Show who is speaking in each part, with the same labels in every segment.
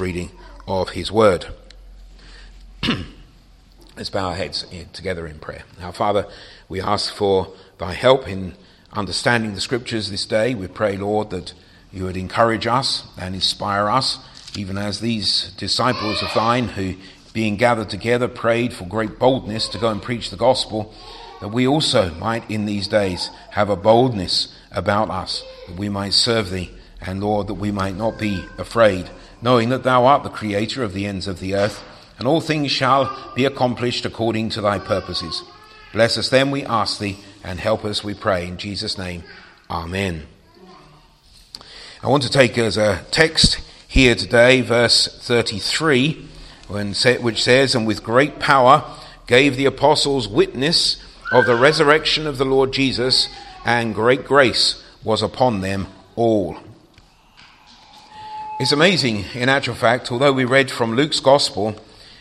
Speaker 1: reading of his word. Let's bow our heads together in prayer. Our Father, we ask for thy help in understanding the scriptures this day. We pray, Lord, that you would encourage us and inspire us, even as these disciples of thine who, being gathered together, prayed for great boldness to go and preach the gospel, that we also might in these days have a boldness about us, that we might serve thee, and Lord, that we might not be afraid knowing that thou art the creator of the ends of the earth, and all things shall be accomplished according to thy purposes. Bless us then, we ask thee, and help us, we pray. In Jesus' name, Amen. I want to take as a text here today verse 33, which says, And with great power gave the apostles witness of the resurrection of the Lord Jesus, and great grace was upon them all. It's amazing, in actual fact, although we read from Luke's Gospel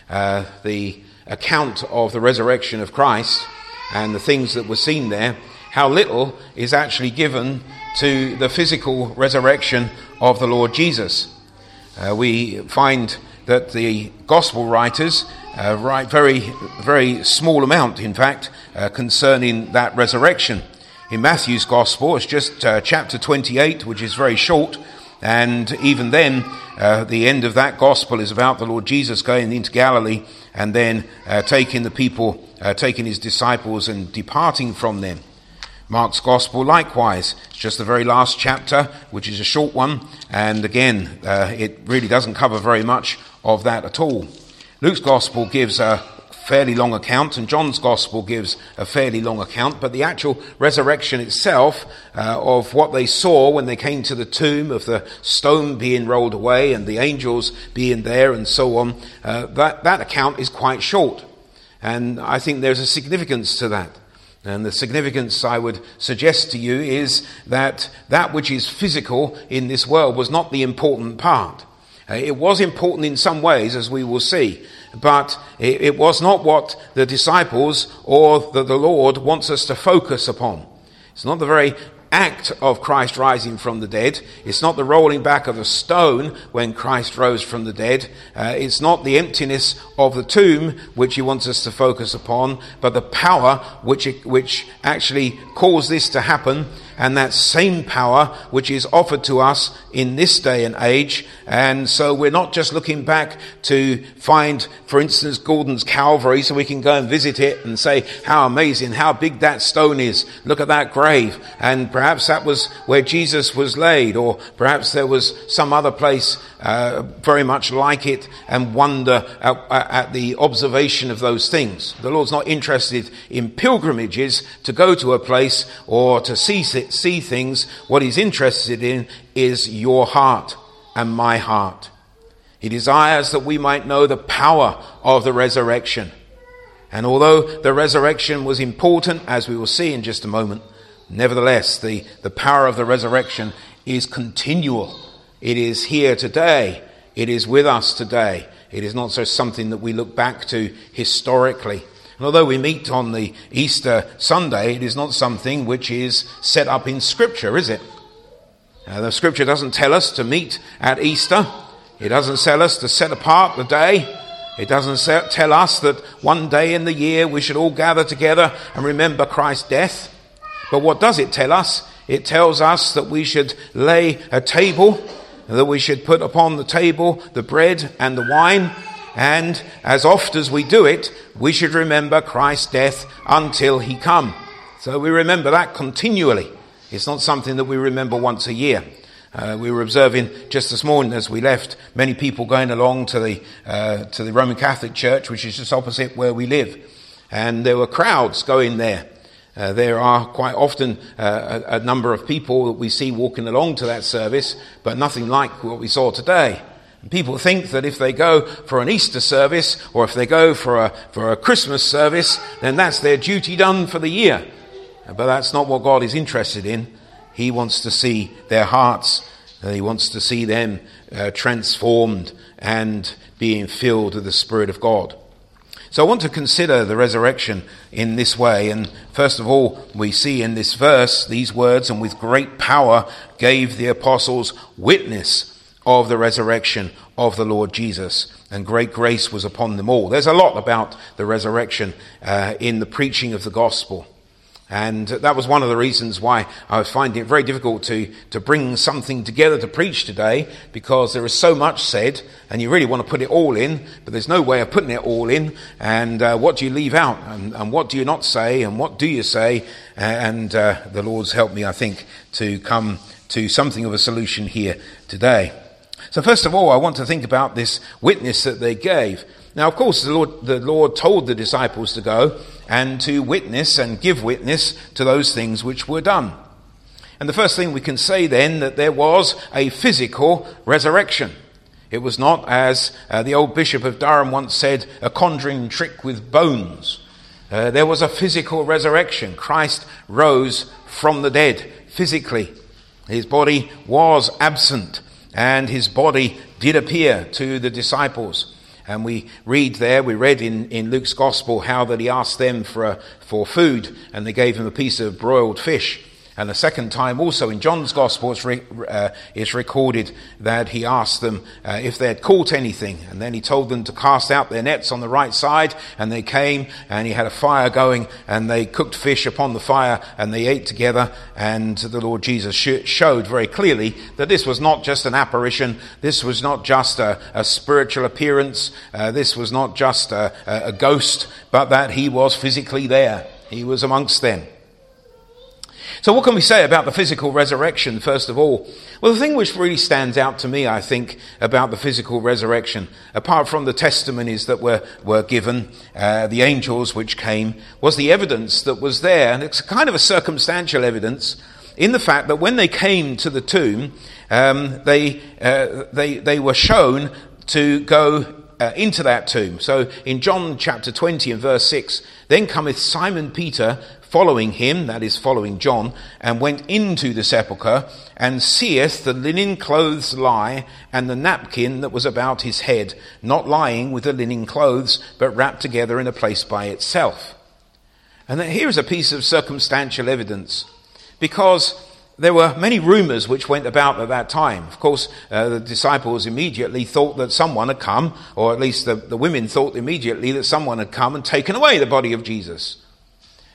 Speaker 1: uh, the account of the resurrection of Christ and the things that were seen there, how little is actually given to the physical resurrection of the Lord Jesus. Uh, we find that the Gospel writers uh, write very, very small amount, in fact, uh, concerning that resurrection. In Matthew's Gospel, it's just uh, chapter 28, which is very short and even then, uh, the end of that gospel is about the Lord Jesus going into Galilee and then uh, taking the people, uh, taking his disciples and departing from them. Mark's gospel, likewise, it's just the very last chapter, which is a short one, and again, uh, it really doesn't cover very much of that at all. Luke's gospel gives a fairly long account, and John's Gospel gives a fairly long account, but the actual resurrection itself uh, of what they saw when they came to the tomb, of the stone being rolled away and the angels being there and so on, uh, that, that account is quite short. And I think there's a significance to that. And the significance I would suggest to you is that that which is physical in this world was not the important part. Uh, it was important in some ways, as we will see, but it, it was not what the disciples or the, the Lord wants us to focus upon. It's not the very act of Christ rising from the dead. It's not the rolling back of a stone when Christ rose from the dead. Uh, it's not the emptiness of the tomb which he wants us to focus upon, but the power which, which actually caused this to happen and that same power which is offered to us in this day and age. And so we're not just looking back to find, for instance, Gordon's Calvary so we can go and visit it and say how amazing, how big that stone is. Look at that grave. And perhaps that was where Jesus was laid or perhaps there was some other place uh, very much like it and wonder at, at, the observation of those things. The Lord's not interested in pilgrimages to go to a place or to see, see things. What He's interested in is your heart and my heart. He desires that we might know the power of the resurrection. And although the resurrection was important, as we will see in just a moment, nevertheless, the, the power of the resurrection is continual it is here today. It is with us today. It is not just something that we look back to historically. And although we meet on the Easter Sunday, it is not something which is set up in Scripture, is it? Uh, the Scripture doesn't tell us to meet at Easter. It doesn't tell us to set apart the day. It doesn't tell us that one day in the year we should all gather together and remember Christ's death. But what does it tell us? It tells us that we should lay a table that we should put upon the table the bread and the wine, and as oft as we do it, we should remember Christ's death until he come. So we remember that continually. It's not something that we remember once a year. Uh, we were observing just this morning as we left many people going along to the uh, to the Roman Catholic Church, which is just opposite where we live, and there were crowds going there. Uh, there are quite often uh, a, a, number of people that we see walking along to that service, but nothing like what we saw today. People think that if they go for an Easter service or if they go for a, for a Christmas service, then that's their duty done for the year. But that's not what God is interested in. He wants to see their hearts, he wants to see them uh, transformed and being filled with the Spirit of God. So I want to consider the resurrection in this way. And first of all, we see in this verse these words, and with great power gave the apostles witness of the resurrection of the Lord Jesus, and great grace was upon them all. There's a lot about the resurrection uh, in the preaching of the gospel. And that was one of the reasons why I was finding it very difficult to, to bring something together to preach today, because there is so much said, and you really want to put it all in, but there's no way of putting it all in. And uh, what do you leave out? And, and, what do you not say? And what do you say? And uh, the Lord's helped me, I think, to come to something of a solution here today. So first of all, I want to think about this witness that they gave. Now, of course, the Lord, the Lord told the disciples to go and to witness and give witness to those things which were done. And the first thing we can say then that there was a physical resurrection. It was not, as uh, the old Bishop of Durham once said, a conjuring trick with bones. Uh, there was a physical resurrection. Christ rose from the dead physically. His body was absent, and his body did appear to the disciples. And we read there, we read in, in Luke's gospel how that he asked them for, a, for food and they gave him a piece of broiled fish. And the second time, also in John's Gospel, it's, re, uh, it's recorded that he asked them uh, if they had caught anything. And then he told them to cast out their nets on the right side. And they came, and he had a fire going, and they cooked fish upon the fire, and they ate together. And the Lord Jesus sh- showed very clearly that this was not just an apparition, this was not just a, a spiritual appearance, uh, this was not just a, a ghost, but that he was physically there. He was amongst them. So, what can we say about the physical resurrection, first of all? Well, the thing which really stands out to me, I think, about the physical resurrection, apart from the testimonies that were, were given, uh, the angels which came, was the evidence that was there. And it's kind of a circumstantial evidence in the fact that when they came to the tomb, um, they, uh, they, they were shown to go uh, into that tomb. So in John chapter 20 and verse 6, then cometh Simon Peter following him, that is, following John, and went into the sepulchre, and seeth the linen clothes lie, and the napkin that was about his head, not lying with the linen clothes, but wrapped together in a place by itself. And here is a piece of circumstantial evidence, because there were many rumors which went about at that time. Of course, uh, the disciples immediately thought that someone had come, or at least the, the women thought immediately that someone had come and taken away the body of Jesus.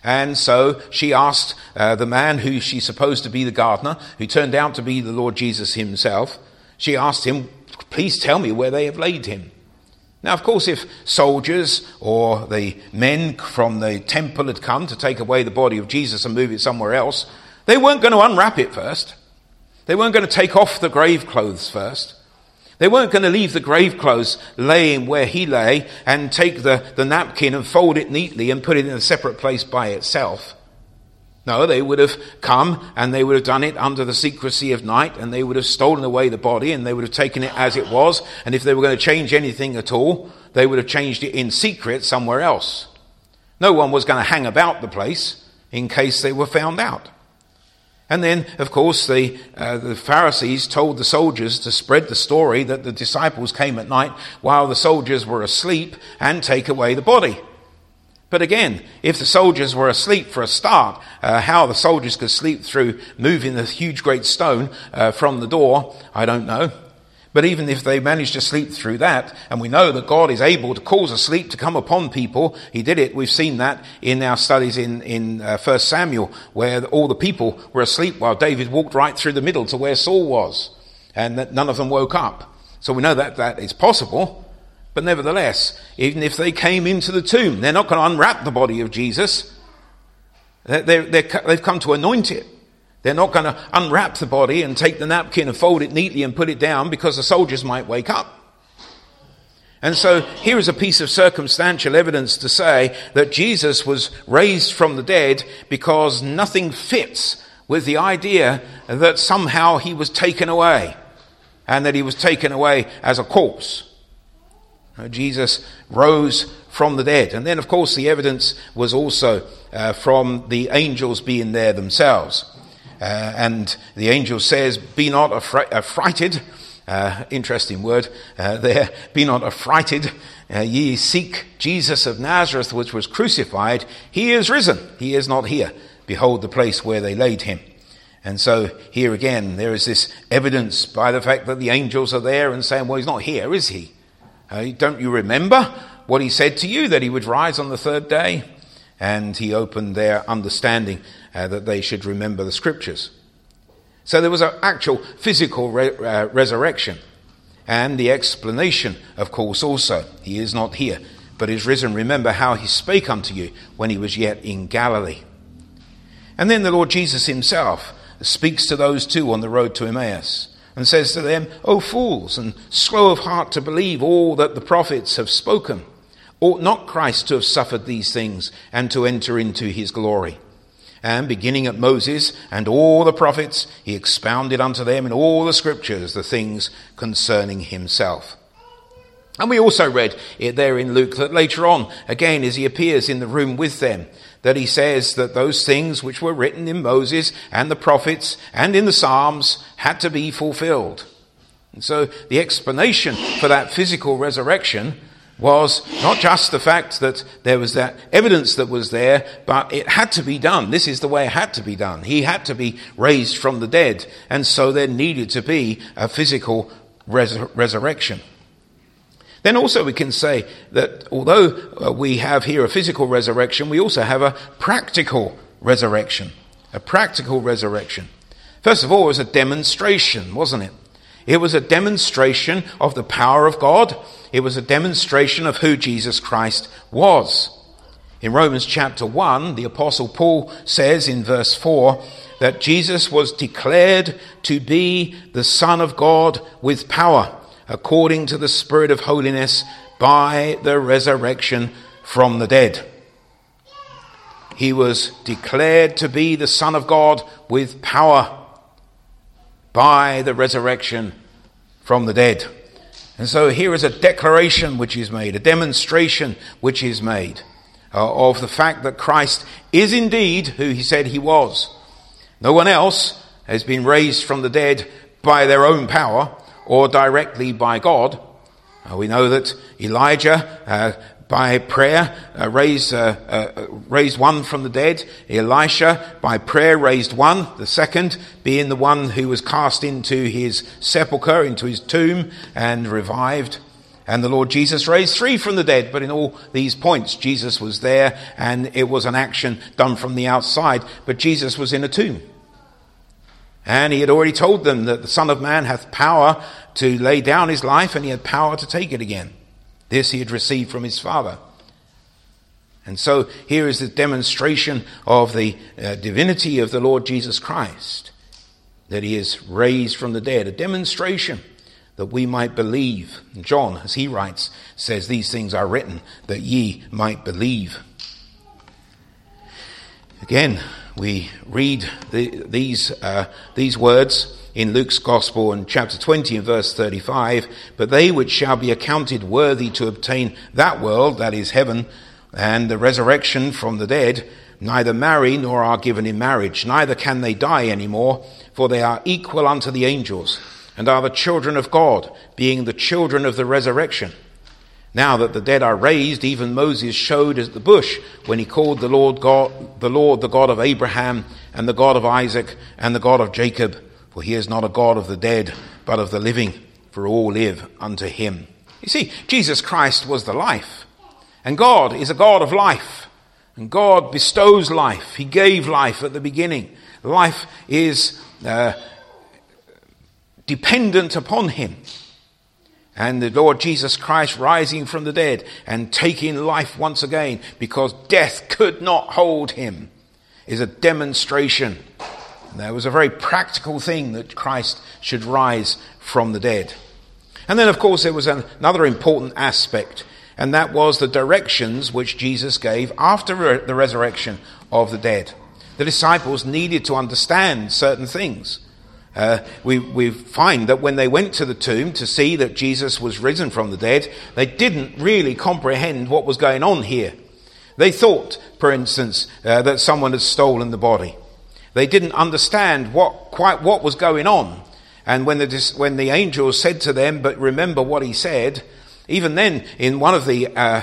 Speaker 1: And so she asked uh, the man who she supposed to be the gardener, who turned out to be the Lord Jesus himself, she asked him, Please tell me where they have laid him. Now, of course, if soldiers or the men from the temple had come to take away the body of Jesus and move it somewhere else, they weren't going to unwrap it first. They weren't going to take off the grave clothes first. They weren't going to leave the grave clothes laying where he lay and take the, the napkin and fold it neatly and put it in a separate place by itself. No, they would have come and they would have done it under the secrecy of night and they would have stolen away the body and they would have taken it as it was. And if they were going to change anything at all, they would have changed it in secret somewhere else. No one was going to hang about the place in case they were found out. And then, of course, the, uh, the Pharisees told the soldiers to spread the story that the disciples came at night while the soldiers were asleep and take away the body. But again, if the soldiers were asleep for a start, uh, how the soldiers could sleep through moving the huge great stone uh, from the door, I don't know. But even if they managed to sleep through that, and we know that God is able to cause a sleep to come upon people, He did it. We've seen that in our studies in, in uh, 1 Samuel, where all the people were asleep while David walked right through the middle to where Saul was, and that none of them woke up. So we know that that is possible. But nevertheless, even if they came into the tomb, they're not going to unwrap the body of Jesus. they have come to anoint it. They're not going to unwrap the body and take the napkin and fold it neatly and put it down because the soldiers might wake up. And so here is a piece of circumstantial evidence to say that Jesus was raised from the dead because nothing fits with the idea that somehow he was taken away and that he was taken away as a corpse. Jesus rose from the dead. And then, of course, the evidence was also uh, from the angels being there themselves. Uh, and the angel says, Be not affri- affrighted. Uh, interesting word uh, there. Be not affrighted. Uh, ye seek Jesus of Nazareth, which was crucified. He is risen. He is not here. Behold the place where they laid him. And so here again, there is this evidence by the fact that the angels are there and saying, well, he's not here, is he? Uh, don't you remember what he said to you, that he would rise on the third day? And he opened their understanding uh, that they should remember the scriptures. So there was an actual physical re- uh, resurrection. And the explanation, of course, also. He is not here, but is risen. Remember how he spake unto you when he was yet in Galilee. And then the Lord Jesus himself speaks to those two on the road to Emmaus and says to them, O fools, and slow of heart to believe all that the prophets have spoken. Ought not Christ to have suffered these things and to enter into his glory? And beginning at Moses and all the prophets, he expounded unto them in all the scriptures the things concerning himself. And we also read it there in Luke that later on, again, as he appears in the room with them, that he says that those things which were written in Moses and the prophets and in the Psalms had to be fulfilled. And so the explanation for that physical resurrection was not just the fact that there was that evidence that was there, but it had to be done. This is the way it had to be done. He had to be raised from the dead, and so there needed to be a physical res- resurrection. Then also we can say that although uh, we have here a physical resurrection, we also have a practical resurrection. A practical resurrection. First of all, it was a demonstration, wasn't it? It was a demonstration of the power of God it was a demonstration of who Jesus Christ was. In Romans chapter 1, the Apostle Paul says in verse 4 that Jesus was declared to be the Son of God with power, according to the Spirit of holiness, by the resurrection from the dead. He was declared to be the Son of God with power by the resurrection from the dead. And so here is a declaration which is made, a demonstration which is made uh, of the fact that Christ is indeed who he said he was. No one else has been raised from the dead by their own power or directly by God. Uh, we know that Elijah uh, by prayer uh, raised, uh, uh, raised one from the dead. Elisha by prayer raised one, the second being the one who was cast into his sepulchre, into his tomb and revived. And the Lord Jesus raised three from the dead, but in all these points, Jesus was there and it was an action done from the outside, but Jesus was in a tomb. And he had already told them that the Son of Man hath power to lay down his life and he had power to take it again. This he had received from his Father. And so here is the demonstration of the uh, divinity of the Lord Jesus Christ, that he is raised from the dead, a demonstration that we might believe. John, as he writes, says, These things are written that ye might believe. Again, we read the, these, uh, these words in Luke's Gospel in chapter 20 and verse 35, but they which shall be accounted worthy to obtain that world, that is heaven, and the resurrection from the dead, neither marry nor are given in marriage, neither can they die any more, for they are equal unto the angels, and are the children of God, being the children of the resurrection. Now that the dead are raised, even Moses showed at the bush when he called the Lord God, the Lord the God of Abraham and the God of Isaac and the God of Jacob. For he is not a God of the dead, but of the living, for all live unto him. You see, Jesus Christ was the life. And God is a God of life. And God bestows life. He gave life at the beginning. Life is uh, dependent upon Him. And the Lord Jesus Christ rising from the dead and taking life once again because death could not hold Him is a demonstration there was a very practical thing that Christ should rise from the dead. And then, of course, there was another important aspect, and that was the directions which Jesus gave after the resurrection of the dead. The disciples needed to understand certain things. Uh, we, we find that when they went to the tomb to see that Jesus was risen from the dead, they didn't really comprehend what was going on here. They thought, for instance, uh, that someone had stolen the body. They didn't understand what, quite what was going on. And when the, when the angels said to them, but remember what he said, even then, in one of the, uh,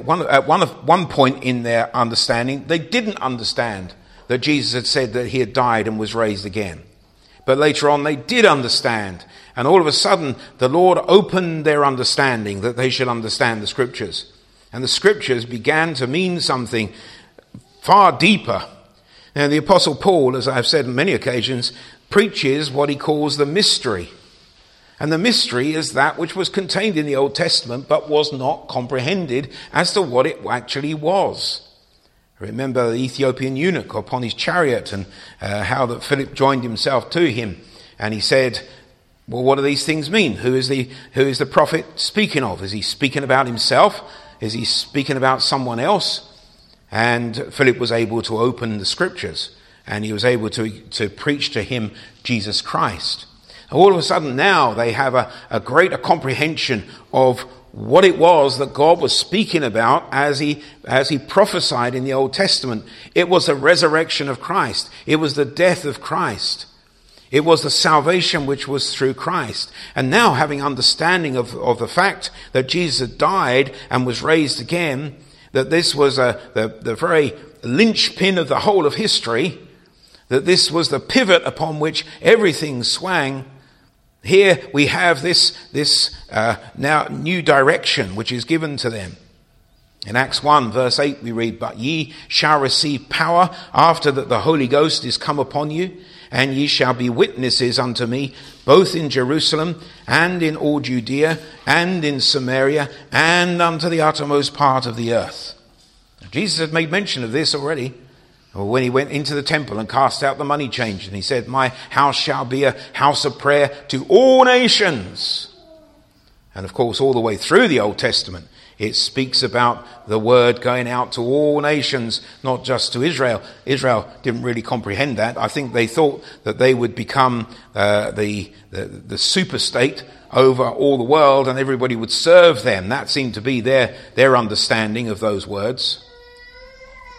Speaker 1: one, at one, of, one point in their understanding, they didn't understand that Jesus had said that he had died and was raised again. But later on, they did understand. And all of a sudden, the Lord opened their understanding that they should understand the scriptures. And the scriptures began to mean something far deeper. Now, the Apostle Paul, as I've said on many occasions, preaches what he calls the mystery. And the mystery is that which was contained in the Old Testament but was not comprehended as to what it actually was. Remember the Ethiopian eunuch upon his chariot and uh, how that Philip joined himself to him. And he said, well, what do these things mean? Who is the, who is the prophet speaking of? Is he speaking about himself? Is he speaking about someone else? And Philip was able to open the scriptures and he was able to, to preach to him Jesus Christ. All of a sudden now they have a, a greater comprehension of what it was that God was speaking about as he, as he prophesied in the Old Testament. It was the resurrection of Christ. It was the death of Christ. It was the salvation which was through Christ. And now having understanding of, of the fact that Jesus had died and was raised again, that this was a, the, the very linchpin of the whole of history, that this was the pivot upon which everything swang, here we have this, this uh, now new direction which is given to them. In Acts 1 verse 8 we read, But ye shall receive power after that the Holy Ghost is come upon you, and ye shall be witnesses unto me, both in Jerusalem and in all Judea and in Samaria and unto the uttermost part of the earth. Jesus had made mention of this already. When he went into the temple and cast out the money changers, and he said, My house shall be a house of prayer to all nations. And of course, all the way through the Old Testament, it speaks about the word going out to all nations, not just to Israel. Israel didn't really comprehend that. I think they thought that they would become uh, the, the, the super state over all the world and everybody would serve them. That seemed to be their, their understanding of those words.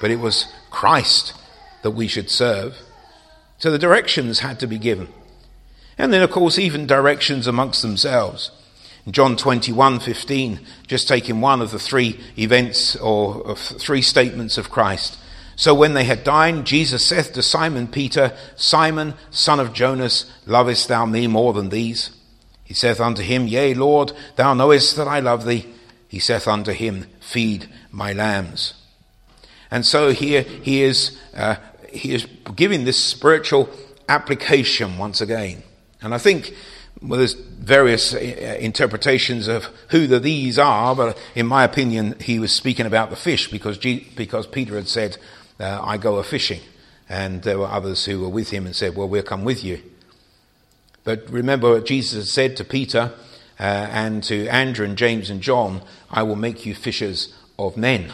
Speaker 1: But it was Christ that we should serve. So the directions had to be given. And then, of course, even directions amongst themselves. John 21 15, just taking one of the three events or three statements of Christ. So when they had dined, Jesus saith to Simon Peter, Simon, son of Jonas, lovest thou me more than these? He saith unto him, Yea, Lord, thou knowest that I love thee. He saith unto him, Feed my lambs. And so here he is, uh, he is giving this spiritual application once again. And I think well, there's various uh, interpretations of who the these are, but in my opinion, he was speaking about the fish because, G- because Peter had said, uh, I go a fishing. And there were others who were with him and said, Well, we'll come with you. But remember what Jesus said to Peter uh, and to Andrew and James and John, I will make you fishers of men.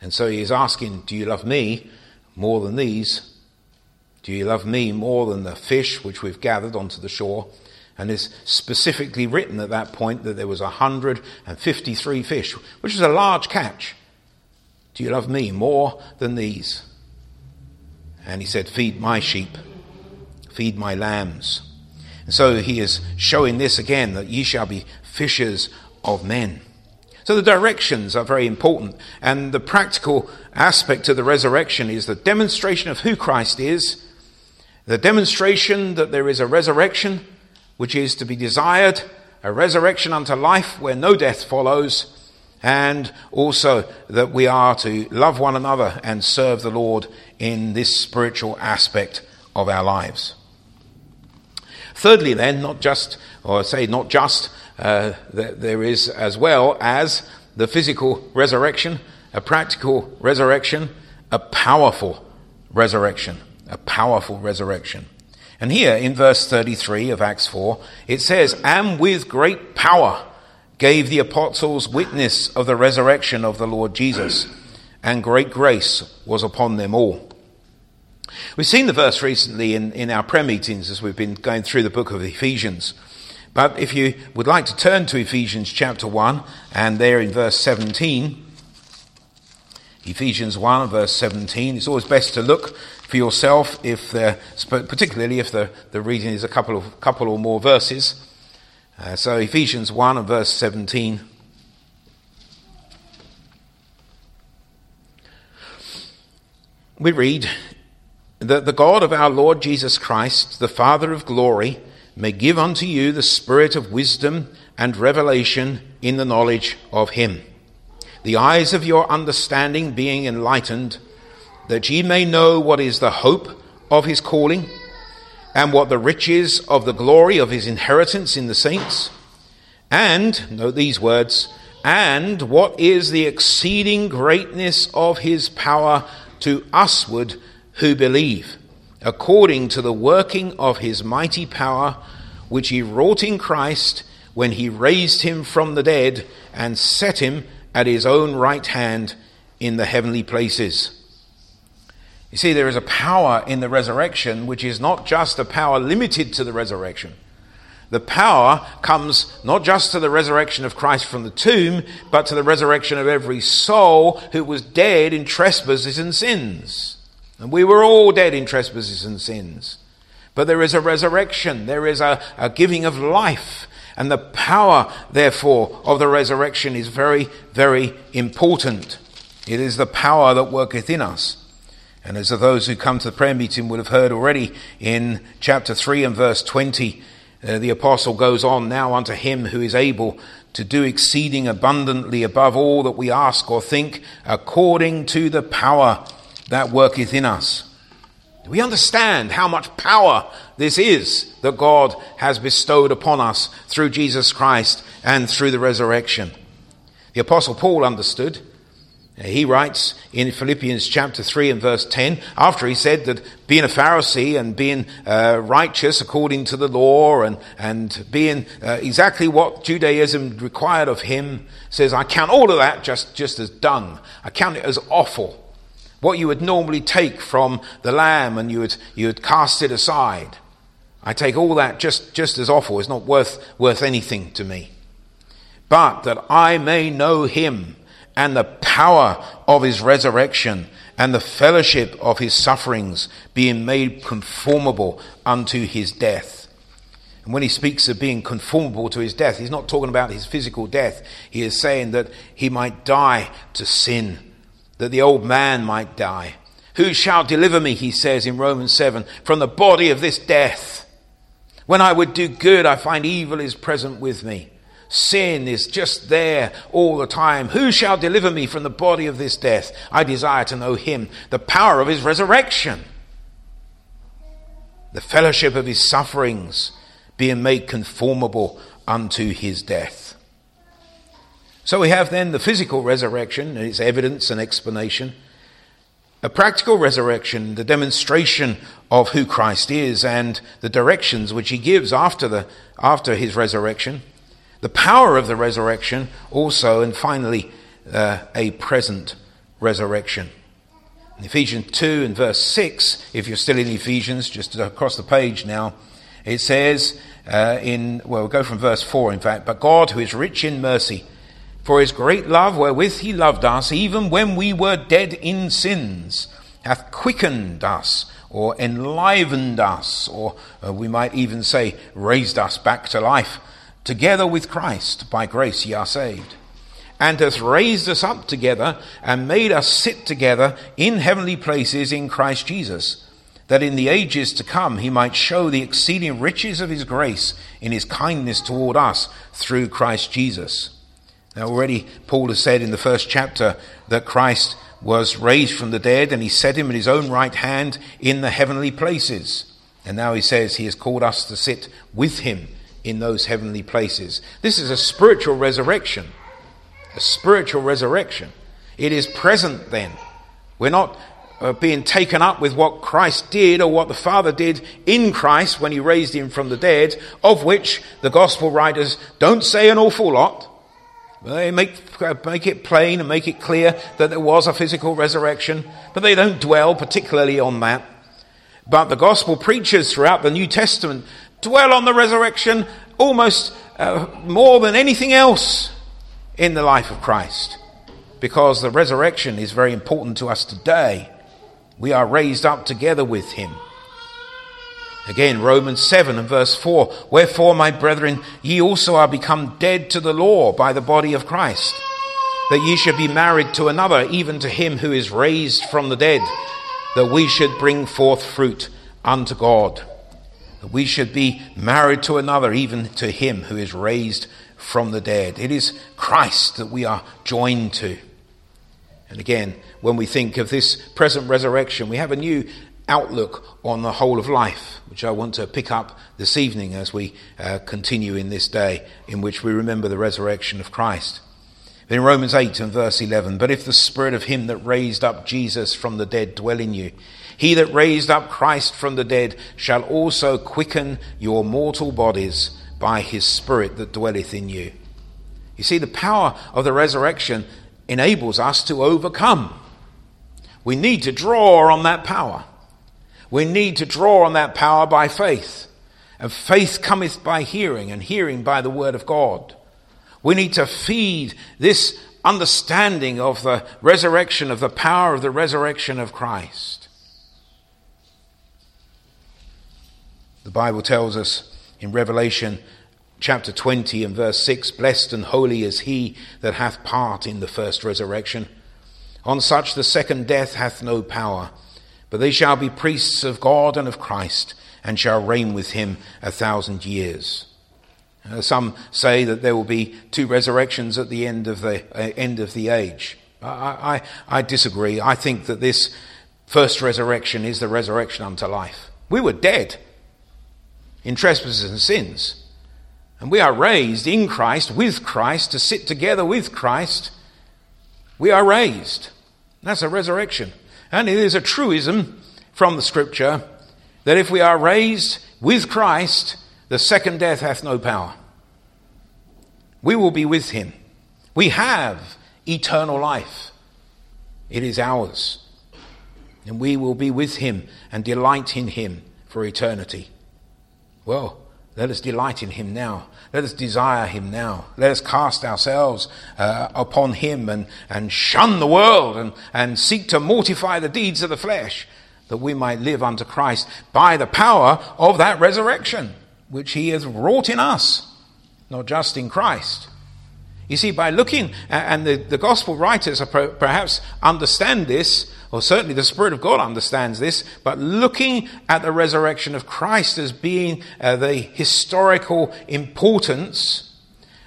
Speaker 1: And so he is asking, Do you love me more than these? Do you love me more than the fish which we've gathered onto the shore? And it's specifically written at that point that there was 153 fish, which is a large catch. Do you love me more than these? And he said, Feed my sheep, feed my lambs. And so he is showing this again that ye shall be fishers of men. So the directions are very important. And the practical aspect of the resurrection is the demonstration of who Christ is, the demonstration that there is a resurrection which is to be desired, a resurrection unto life where no death follows, and also that we are to love one another and serve the Lord in this spiritual aspect of our lives. Thirdly, then, not just, or I say not just, uh, there is as well as the physical resurrection, a practical resurrection, a powerful resurrection. A powerful resurrection. And here in verse 33 of Acts 4, it says, And with great power gave the apostles witness of the resurrection of the Lord Jesus, and great grace was upon them all. We've seen the verse recently in, in our prayer meetings as we've been going through the book of Ephesians. But if you would like to turn to Ephesians chapter 1, and there in verse 17, Ephesians 1, verse 17, it's always best to look for yourself, if particularly if the, the reading is a couple, of, couple or more verses. Uh, so Ephesians 1 and verse 17. We read, that the God of our Lord Jesus Christ, the Father of glory, may give unto you the spirit of wisdom and revelation in the knowledge of him, the eyes of your understanding being enlightened, that ye may know what is the hope of his calling, and what the riches of the glory of his inheritance in the saints, and, note these words, and what is the exceeding greatness of his power to usward who believe, according to the working of his mighty power, which he wrought in Christ when he raised him from the dead and set him at his own right hand in the heavenly places. You see, there is a power in the resurrection which is not just a power limited to the resurrection. The power comes not just to the resurrection of Christ from the tomb, but to the resurrection of every soul who was dead in trespasses and sins. And we were all dead in trespasses and sins. But there is a resurrection, there is a, a giving of life. And the power, therefore, of the resurrection is very, very important. It is the power that worketh in us. And as those who come to the prayer meeting would have heard already in chapter 3 and verse 20, uh, the apostle goes on now unto him who is able to do exceeding abundantly above all that we ask or think, according to the power that worketh in us. We understand how much power this is that God has bestowed upon us through Jesus Christ and through the resurrection. The Apostle Paul understood. He writes in Philippians chapter 3 and verse 10, after he said that being a Pharisee and being uh, righteous according to the law and, and being uh, exactly what Judaism required of him, says, I count all of that just, just as dung. I count it as offal what you would normally take from the lamb and you would, you would cast it aside. I take all that just, just as offal. It's not worth, worth anything to me. But that I may know him and the power of his resurrection and the fellowship of his sufferings, being made conformable unto his death. And when he speaks of being conformable to his death, he's not talking about his physical death. He is saying that he might die to sin that the old man might die. Who shall deliver me, he says in Romans 7, from the body of this death? When I would do good, I find evil is present with me. Sin is just there all the time. Who shall deliver me from the body of this death? I desire to know him, the power of his resurrection, the fellowship of his sufferings, being made conformable unto his death. So we have then the physical resurrection and its evidence and explanation, a practical resurrection, the demonstration of who Christ is and the directions which he gives after, the, after his resurrection, the power of the resurrection also, and finally, uh, a present resurrection. In Ephesians 2 and verse 6, if you're still in Ephesians, just across the page now, it says uh, in, well, we'll go from verse 4 in fact, but God, who is rich in mercy, for his great love wherewith he loved us, even when we were dead in sins, hath quickened us, or enlivened us, or uh, we might even say raised us back to life, together with Christ. By grace ye are saved. And hath raised us up together, and made us sit together in heavenly places in Christ Jesus, that in the ages to come he might show the exceeding riches of his grace in his kindness toward us through Christ Jesus. Now, already Paul has said in the first chapter that Christ was raised from the dead and he set him at his own right hand in the heavenly places. And now he says he has called us to sit with him in those heavenly places. This is a spiritual resurrection. A spiritual resurrection. It is present then. We're not uh, being taken up with what Christ did or what the Father did in Christ when he raised him from the dead, of which the gospel writers don't say an awful lot. They make, make it plain and make it clear that there was a physical resurrection, but they don't dwell particularly on that. But the gospel preachers throughout the New Testament dwell on the resurrection almost uh, more than anything else in the life of Christ. Because the resurrection is very important to us today. We are raised up together with him. Again, Romans 7 and verse 4 Wherefore, my brethren, ye also are become dead to the law by the body of Christ, that ye should be married to another, even to him who is raised from the dead, that we should bring forth fruit unto God, we should be married to another, even to him who is raised from the dead. It is Christ that we are joined to. And again, when we think of this present resurrection, we have a new outlook on the whole of life, which I want to pick up this evening as we uh, continue in this day in which we remember the resurrection of Christ. In Romans 8 and verse 11, but if the spirit of him that raised up Jesus from the dead dwell in you, he that raised up Christ from the dead shall also quicken your mortal bodies by his spirit that dwelleth in you. You see, the power of the resurrection enables us to overcome. We need to draw on that power. We need to draw on that power by faith. And faith cometh by hearing, and hearing by the word of God. We need to feed this understanding of the resurrection, of the power of the resurrection of Christ. The Bible tells us in Revelation chapter 20 and verse 6 Blessed and holy is he that hath part in the first resurrection. On such the second death hath no power but they shall be priests of God and of Christ, and shall reign with him a thousand years. Uh, some say that there will be two resurrections at the end of the uh, end of the age. I, I, I disagree. I think that this first resurrection is the resurrection unto life. We were dead in trespasses and sins, and we are raised in Christ with Christ to sit together with Christ. We are raised. That's a resurrection. And it is a truism from the scripture that if we are raised with Christ, the second death hath no power. We will be with him. We have eternal life. It is ours. And we will be with him and delight in him for eternity. Well, let us delight in him now. Let us desire him now. Let us cast ourselves uh, upon him and, and shun the world and, and seek to mortify the deeds of the flesh that we might live unto Christ by the power of that resurrection which he has wrought in us, not just in Christ. You see, by looking, and the, the gospel writers perhaps understand this, or certainly the Spirit of God understands this, but looking at the resurrection of Christ as being uh, the historical importance,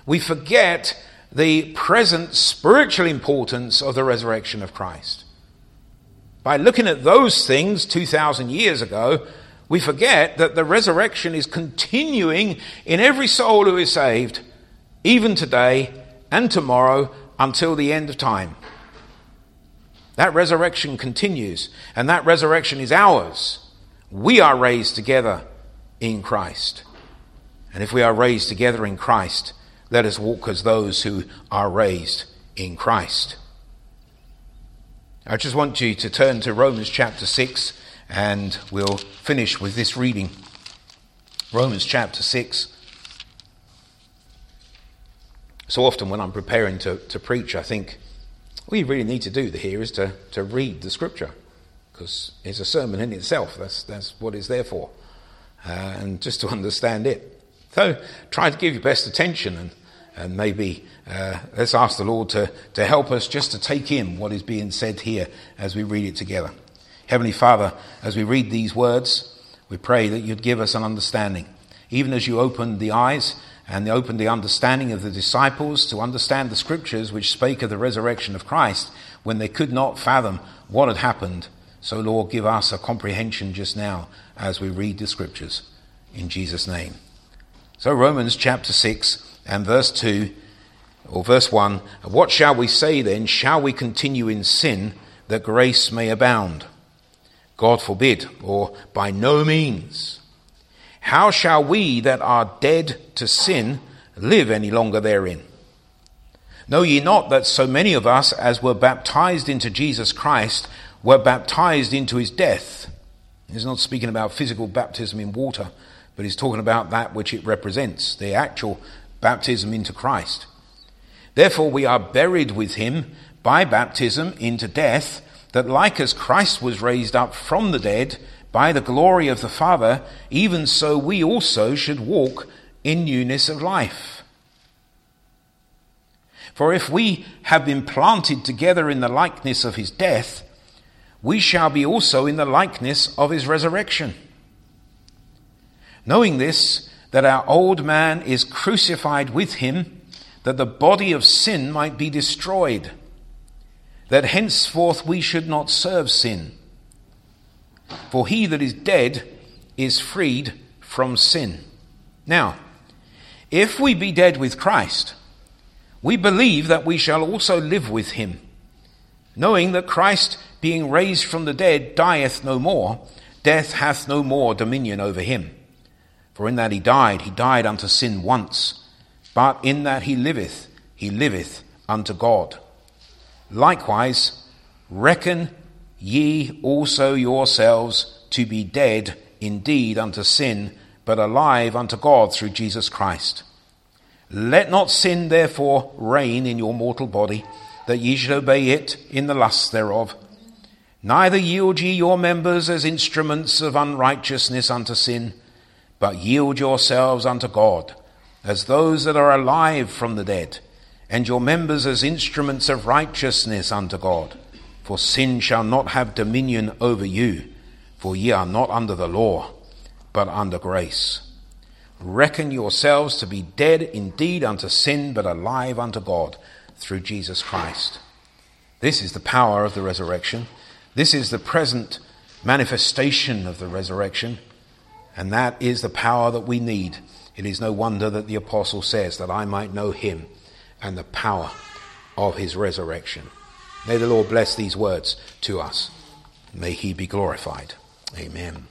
Speaker 1: we forget the present spiritual importance of the resurrection of Christ. By looking at those things 2,000 years ago, we forget that the resurrection is continuing in every soul who is saved, even today and tomorrow until the end of time. That resurrection continues, and that resurrection is ours. We are raised together in Christ. And if we are raised together in Christ, let us walk as those who are raised in Christ. I just want you to turn to Romans chapter 6, and we'll finish with this reading. Romans chapter 6. So often, when I'm preparing to, to preach, I think, all you really need to do here is to, to read the scripture, because it's a sermon in itself. That's, that's what it's there for, uh, and just to understand it. So try to give your best attention, and, and maybe uh, let's ask the Lord to, to help us just to take in what is being said here as we read it together. Heavenly Father, as we read these words, we pray that you'd give us an understanding. Even as you opened the eyes and opened the understanding of the disciples to understand the scriptures which spake of the resurrection of Christ when they could not fathom what had happened. So, Lord, give us a comprehension just now as we read the scriptures. In Jesus' name. So, Romans chapter 6 and verse 2, or verse 1 What shall we say then? Shall we continue in sin that grace may abound? God forbid, or by no means. How shall we that are dead to sin live any longer therein? Know ye not that so many of us as were baptized into Jesus Christ were baptized into his death? He's not speaking about physical baptism in water, but he's talking about that which it represents, the actual baptism into Christ. Therefore, we are buried with him by baptism into death, that like as Christ was raised up from the dead by the glory of the Father, even so we also should walk in newness of life. For if we have been planted together in the likeness of his death, we shall be also in the likeness of his resurrection. Knowing this, that our old man is crucified with him, that the body of sin might be destroyed, that henceforth we should not serve sin. For he that is dead is freed from sin. Now, if we be dead with Christ, we believe that we shall also live with him, knowing that Christ, being raised from the dead, dieth no more, death hath no more dominion over him. For in that he died, he died unto sin once, but in that he liveth, he liveth unto God. Likewise, reckon ye also yourselves to be dead indeed unto sin, but alive unto God through Jesus Christ. Let not sin therefore reign in your mortal body, that ye should obey it in the lusts thereof. Neither yield ye your members as instruments of unrighteousness unto sin, but yield yourselves unto God, as those that are alive from the dead, and your members as instruments of righteousness unto God. For sin shall not have dominion over you, for ye are not under the law, but under grace. Reckon yourselves to be dead indeed unto sin, but alive unto God through Jesus Christ. This is the power of the resurrection. This is the present manifestation of the resurrection. And that is the power that we need. It is no wonder that the apostle says that I might know him and the power of his resurrection. May the Lord bless these words to us. May he be glorified. Amen.